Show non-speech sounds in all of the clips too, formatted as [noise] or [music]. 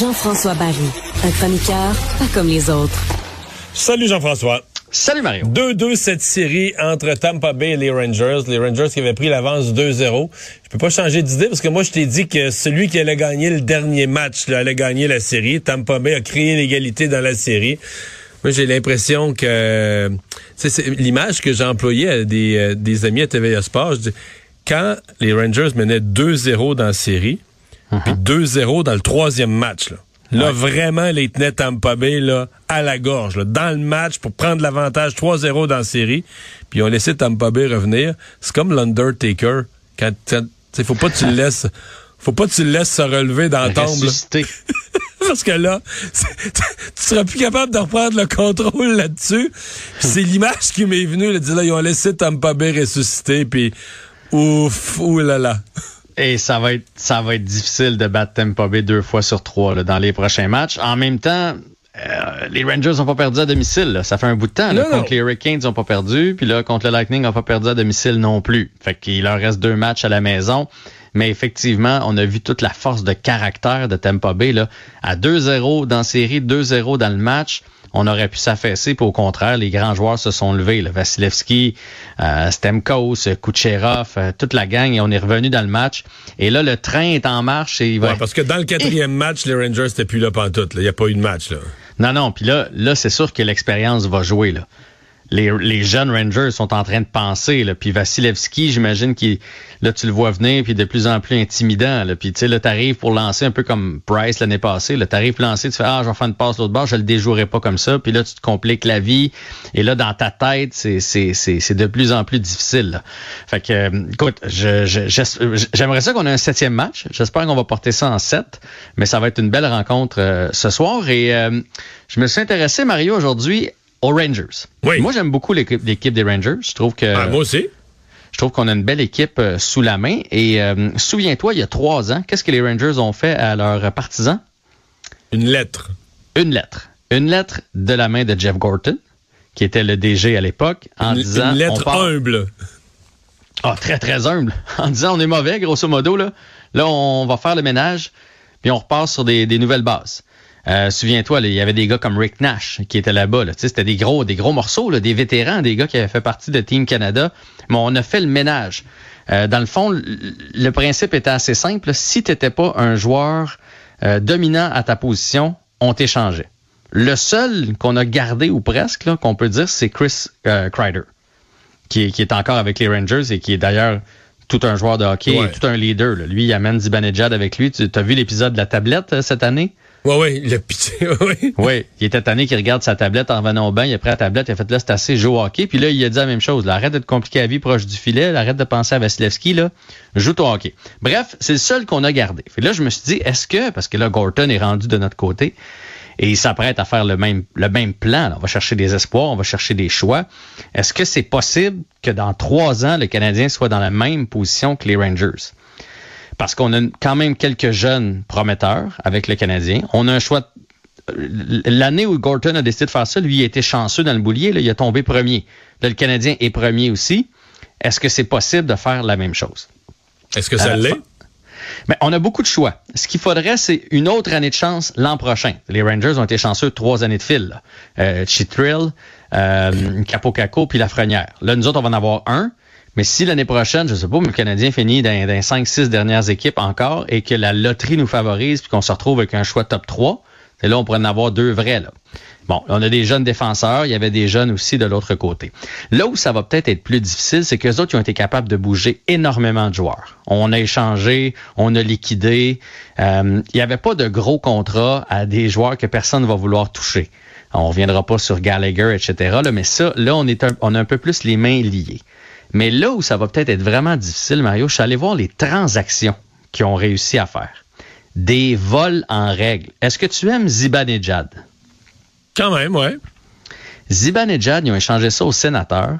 Jean-François Barry, un chroniqueur pas comme les autres. Salut Jean-François. Salut Mario. 2-2 cette série entre Tampa Bay et les Rangers. Les Rangers qui avaient pris l'avance 2-0. Je peux pas changer d'idée parce que moi je t'ai dit que celui qui allait gagner le dernier match là, allait gagner la série. Tampa Bay a créé l'égalité dans la série. Moi j'ai l'impression que c'est l'image que j'ai employée à des, euh, des amis à TVA Sport. Je dis, quand les Rangers menaient 2-0 dans la série, puis 2-0 dans le troisième match. Là, là vraiment, les tenaient Tampa Bay là, à la gorge, là, dans le match pour prendre l'avantage 3-0 dans la série. Puis ils ont laissé Tampa Bay revenir. C'est comme l'Undertaker. Quand, il faut pas que tu le laisses... Faut pas que tu le laisses se relever dans la [laughs] tombe. Parce que là, [laughs] tu seras plus capable de reprendre le contrôle là-dessus. C'est l'image qui m'est venue. Là, là, ils ont laissé Tampa Bay ressusciter. Puis, ouf, oulala. Et ça va être ça va être difficile de battre Tampa Bay deux fois sur trois là, dans les prochains matchs. En même temps, euh, les Rangers n'ont pas perdu à domicile. Ça fait un bout de temps. Là, contre les Hurricanes, ils n'ont pas perdu. Puis là, contre le Lightning, ils n'ont pas perdu à domicile non plus. Fait qu'il leur reste deux matchs à la maison. Mais effectivement, on a vu toute la force de caractère de Tampa Bay. Là. À 2-0 dans la série, 2-0 dans le match on aurait pu s'affaisser, puis au contraire, les grands joueurs se sont levés. Là. Vasilevski, euh, Stemkos, Kucherov, euh, toute la gang, et on est revenu dans le match. Et là, le train est en marche et il va... parce que dans le quatrième match, les Rangers n'étaient plus là pantoute. Il n'y a pas eu de match. Là. Non, non, puis là, là c'est sûr que l'expérience va jouer. Là les, jeunes Rangers sont en train de penser. Là. Puis Vasilevski, j'imagine qu'il là tu le vois venir, puis de plus en plus intimidant. Là. Puis tu sais, là, t'arrives pour lancer un peu comme Price l'année passée. Là, t'arrives pour lancer, tu fais Ah, je vais faire une passe l'autre bord, je le déjouerai pas comme ça. Puis là, tu te compliques la vie. Et là, dans ta tête, c'est, c'est, c'est, c'est de plus en plus difficile. Fait que euh, écoute, je, j'aimerais ça qu'on ait un septième match. J'espère qu'on va porter ça en sept. Mais ça va être une belle rencontre euh, ce soir. Et euh, je me suis intéressé, Mario, aujourd'hui aux Rangers. Oui. Moi, j'aime beaucoup l'équipe des Rangers. Je trouve que. Ah, moi aussi. Je trouve qu'on a une belle équipe euh, sous la main. Et euh, souviens-toi, il y a trois ans, qu'est-ce que les Rangers ont fait à leurs partisans? Une lettre. Une lettre. Une lettre de la main de Jeff Gorton, qui était le DG à l'époque, en disant. Une lettre humble. Ah, très, très humble. [laughs] En disant on est mauvais, grosso modo, là. Là, on va faire le ménage, puis on repart sur des nouvelles bases. Euh, souviens-toi, il y avait des gars comme Rick Nash qui étaient là-bas. Là. C'était des gros, des gros morceaux, là, des vétérans, des gars qui avaient fait partie de Team Canada. Mais on a fait le ménage. Euh, dans le fond, le principe était assez simple. Si tu n'étais pas un joueur euh, dominant à ta position, on t'échangeait. Le seul qu'on a gardé ou presque, qu'on peut dire, c'est Chris Kreider, qui, est encore avec les Rangers et qui est d'ailleurs tout un joueur de hockey, tout un leader. Lui, il amène Zibanejad avec lui. Tu as vu l'épisode de la tablette cette année? Oui, oui, le pitié, oui. Oui, il était tanné qu'il regarde sa tablette en venant au bain, il a pris la tablette, il a fait là, c'est assez joue au hockey. Puis là, il a dit la même chose. arrête de te compliquer la vie proche du filet, arrête de penser à Vasilevski, là, joue ton hockey. Bref, c'est le seul qu'on a gardé. Puis là, je me suis dit, est-ce que, parce que là, Gorton est rendu de notre côté, et il s'apprête à faire le même, le même plan. On va chercher des espoirs, on va chercher des choix. Est-ce que c'est possible que dans trois ans, le Canadien soit dans la même position que les Rangers? Parce qu'on a quand même quelques jeunes prometteurs avec le Canadien. On a un choix. L'année où Gorton a décidé de faire ça, lui, il a été chanceux dans le boulier. Là, il a tombé premier. Là, le Canadien est premier aussi. Est-ce que c'est possible de faire la même chose? Est-ce que ça l'est? Mais on a beaucoup de choix. Ce qu'il faudrait, c'est une autre année de chance l'an prochain. Les Rangers ont été chanceux trois années de fil. Euh, Chitrill, euh, Capo Caco, puis Lafrenière. Là, nous autres, on va en avoir un. Mais si l'année prochaine, je sais pas, le Canadien finit dans, les 5-6 dernières équipes encore et que la loterie nous favorise puis qu'on se retrouve avec un choix top 3, c'est là on pourrait en avoir deux vrais. Bon, on a des jeunes défenseurs, il y avait des jeunes aussi de l'autre côté. Là où ça va peut-être être plus difficile, c'est que les autres ont été capables de bouger énormément de joueurs. On a échangé, on a liquidé. Euh, il n'y avait pas de gros contrats à des joueurs que personne ne va vouloir toucher. On reviendra pas sur Gallagher, etc. Là, mais ça, là, on, est on a un peu plus les mains liées. Mais là où ça va peut-être être vraiment difficile, Mario, je suis allé voir les transactions qu'ils ont réussi à faire. Des vols en règle. Est-ce que tu aimes Zibanejad? Quand même, ouais. Zibanejad, ils ont échangé ça aux sénateurs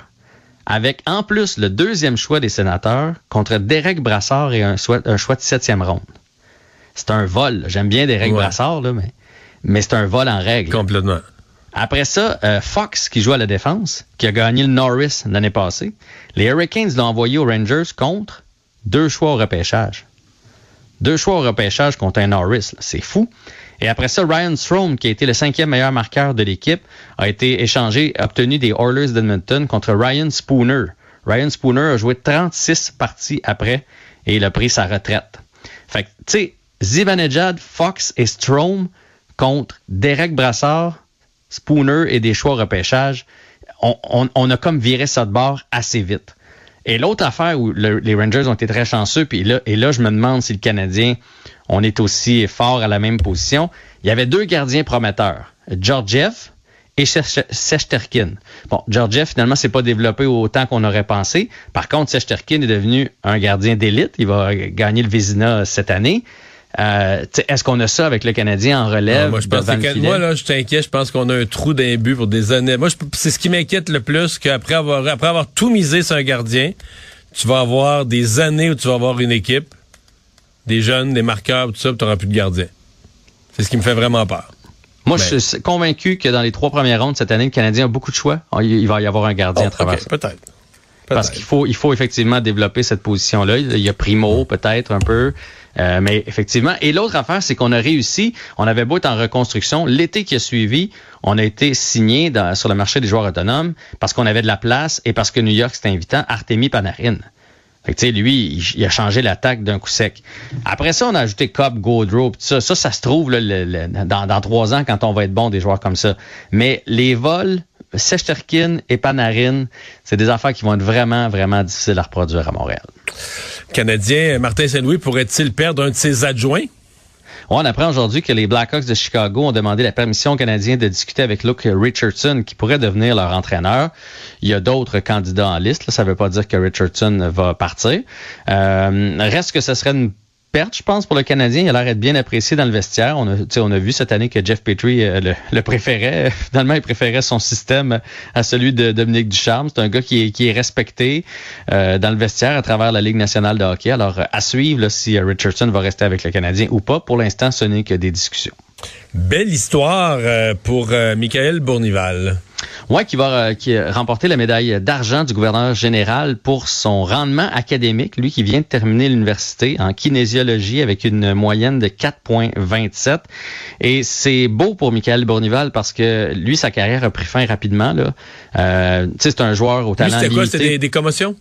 avec en plus le deuxième choix des sénateurs contre Derek Brassard et un choix, un choix de septième ronde. C'est un vol. J'aime bien Derek Brassard, là, mais, mais c'est un vol en règle. Complètement. Après ça, euh, Fox, qui joue à la défense, qui a gagné le Norris l'année passée, les Hurricanes l'ont envoyé aux Rangers contre deux choix au repêchage. Deux choix au repêchage contre un Norris, c'est fou. Et après ça, Ryan Strom, qui a été le cinquième meilleur marqueur de l'équipe, a été échangé, obtenu des Oilers d'Edmonton contre Ryan Spooner. Ryan Spooner a joué 36 parties après et il a pris sa retraite. Fait que, tu sais, Zibanejad, Fox et Strom contre Derek Brassard, Spooner et des choix au repêchage, on, a comme viré ça de bord assez vite. Et l'autre affaire où les Rangers ont été très chanceux, puis là, et là, je me demande si le Canadien, on est aussi fort à la même position. Il y avait deux gardiens prometteurs, Georgiev et Sechterkin. Bon, Georgiev, finalement, s'est pas développé autant qu'on aurait pensé. Par contre, Sechterkin est devenu un gardien d'élite. Il va gagner le Vézina cette année. Euh, est-ce qu'on a ça avec le Canadien en relève? moi, je pense moi, là, je t'inquiète. Je pense qu'on a un trou d'un but pour des années. Moi, c'est ce qui m'inquiète le plus, qu'après avoir, après avoir tout misé sur un gardien, tu vas avoir des années où tu vas avoir une équipe, des jeunes, des marqueurs, tout ça, tu n'auras plus de gardien. C'est ce qui me fait vraiment peur. Moi, je suis convaincu que dans les trois premières rondes cette année, le Canadien a beaucoup de choix. Il va y avoir un gardien à oh, travers Peut-être. Parce qu'il faut, il faut effectivement développer cette position-là. Il y a Primo, peut-être un peu. Euh, mais effectivement, et l'autre affaire, c'est qu'on a réussi. On avait beau être en reconstruction. L'été qui a suivi, on a été signé sur le marché des joueurs autonomes parce qu'on avait de la place et parce que New York s'était invitant Artemi Panarin. Fait que, lui, il, a changé l'attaque d'un coup sec. Après ça, on a ajouté Cobb, Gaudreau, ça. Ça, ça se trouve dans, dans trois ans quand on va être bon des joueurs comme ça. Mais les vols, Sechterkin et Panarin, c'est des affaires qui vont être vraiment, vraiment difficiles à reproduire à Montréal. Canadien, Martin Saint-Louis pourrait-il perdre un de ses adjoints? On apprend aujourd'hui que les Blackhawks de Chicago ont demandé la permission aux Canadiens de discuter avec Luke Richardson, qui pourrait devenir leur entraîneur. Il y a d'autres candidats en liste. Ça ne veut pas dire que Richardson va partir. Euh, reste que ce serait une perte, je pense, pour le Canadien. Il a l'air d'être bien apprécié dans le vestiaire. On a, on a vu cette année que Jeff Petrie euh, le, préférait. [laughs] Finalement, il préférait son système à celui de Dominique Ducharme. C'est un gars qui est, qui est respecté euh, dans le vestiaire à travers la Ligue nationale de hockey. Alors, à suivre si Richardson va rester avec le Canadien ou pas. Pour l'instant, ce n'est que des discussions. Belle histoire euh, pour Michael Bournival. Ouais, qui va euh, qui a remporté la médaille d'argent du gouverneur général pour son rendement académique, lui qui vient de terminer l'université en kinésiologie avec une moyenne de 4.27. Et c'est beau pour Michael Bournival parce que lui, sa carrière a pris fin rapidement. Là. Euh, c'est un joueur au talent C'était quoi? C'était des, commotions?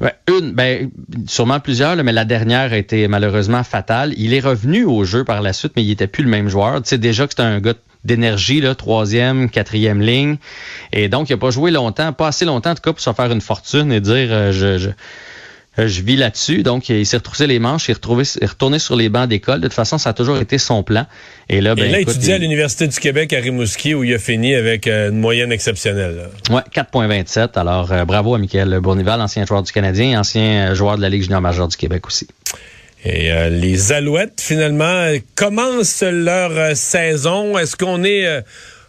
Ouais, une, ben, sûrement plusieurs, mais la dernière a été malheureusement fatale. Il est revenu au jeu par la suite, mais il était plus le même joueur. Tu sais, déjà que c'était un gars d'énergie, là, troisième, quatrième ligne. Et donc, il n'a pas joué longtemps, pas assez longtemps en tout cas pour se faire une fortune et dire euh, je, je, euh, je, vis là-dessus. Donc, il s'est retroussé les manches, il est, retourné sur les bancs d'école. De toute façon, ça a toujours été son plan. Et là, ben, et là, étudié à l'Université du Québec à Rimouski où il a fini avec euh, une moyenne exceptionnelle. Oui, 4,27. Alors, bravo à Michael Bournival, ancien joueur du Canadien, ancien joueur de la Ligue junior majeure du Québec aussi. Et euh, les Alouettes, finalement, commencent leur euh, saison. Est-ce qu'on est euh,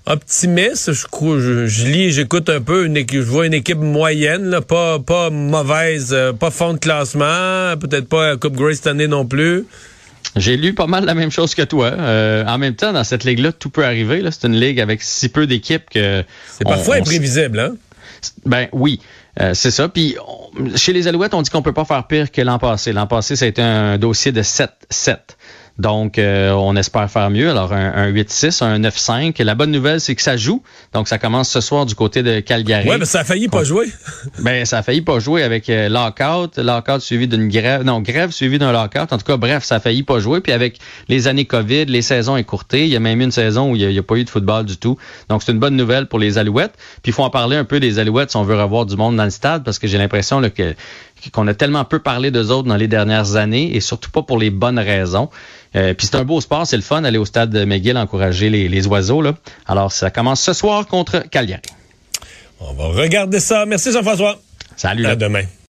optimiste? Je, je, lis, j'écoute un peu, une, je vois une équipe moyenne, pas, pas mauvaise, pas fond de classement, peut-être pas Coupe Grey cette année non plus. J'ai lu pas mal la même chose que toi. en même temps, dans cette ligue-là, tout peut arriver. C'est une ligue avec si peu d'équipes que... C'est parfois imprévisible, hein? Ben oui. Euh, c'est ça. Puis chez les Alouettes, on dit qu'on peut pas faire pire que l'an passé. L'an passé, été un dossier de 7-7. Donc, euh, on espère faire mieux. Alors, un, 8-6, un 9-5. La bonne nouvelle, c'est que ça joue. Donc, ça commence ce soir du côté de Calgary. Ouais, mais ça a failli pas jouer. [laughs] ben, ça a failli pas jouer avec euh, lockout, lockout suivi d'une grève. Non, grève suivi d'un lockout. En tout cas, bref, ça a failli pas jouer. Puis avec les années COVID, les saisons écourtées, il y a même eu une saison où il n'y a, pas eu de football du tout. Donc, c'est une bonne nouvelle pour les Alouettes. Puis, il faut en parler un peu des Alouettes si on veut revoir du monde dans le stade parce que j'ai l'impression que qu'on a tellement peu parlé d'eux autres dans les dernières années et surtout pas pour les bonnes raisons. Euh, puis c'est un beau sport, c'est le fun d'aller au stade de McGill encourager les, les oiseaux. Là. Alors ça commence ce soir contre Cagliari. On va regarder ça. Merci Jean-François. Salut. À demain.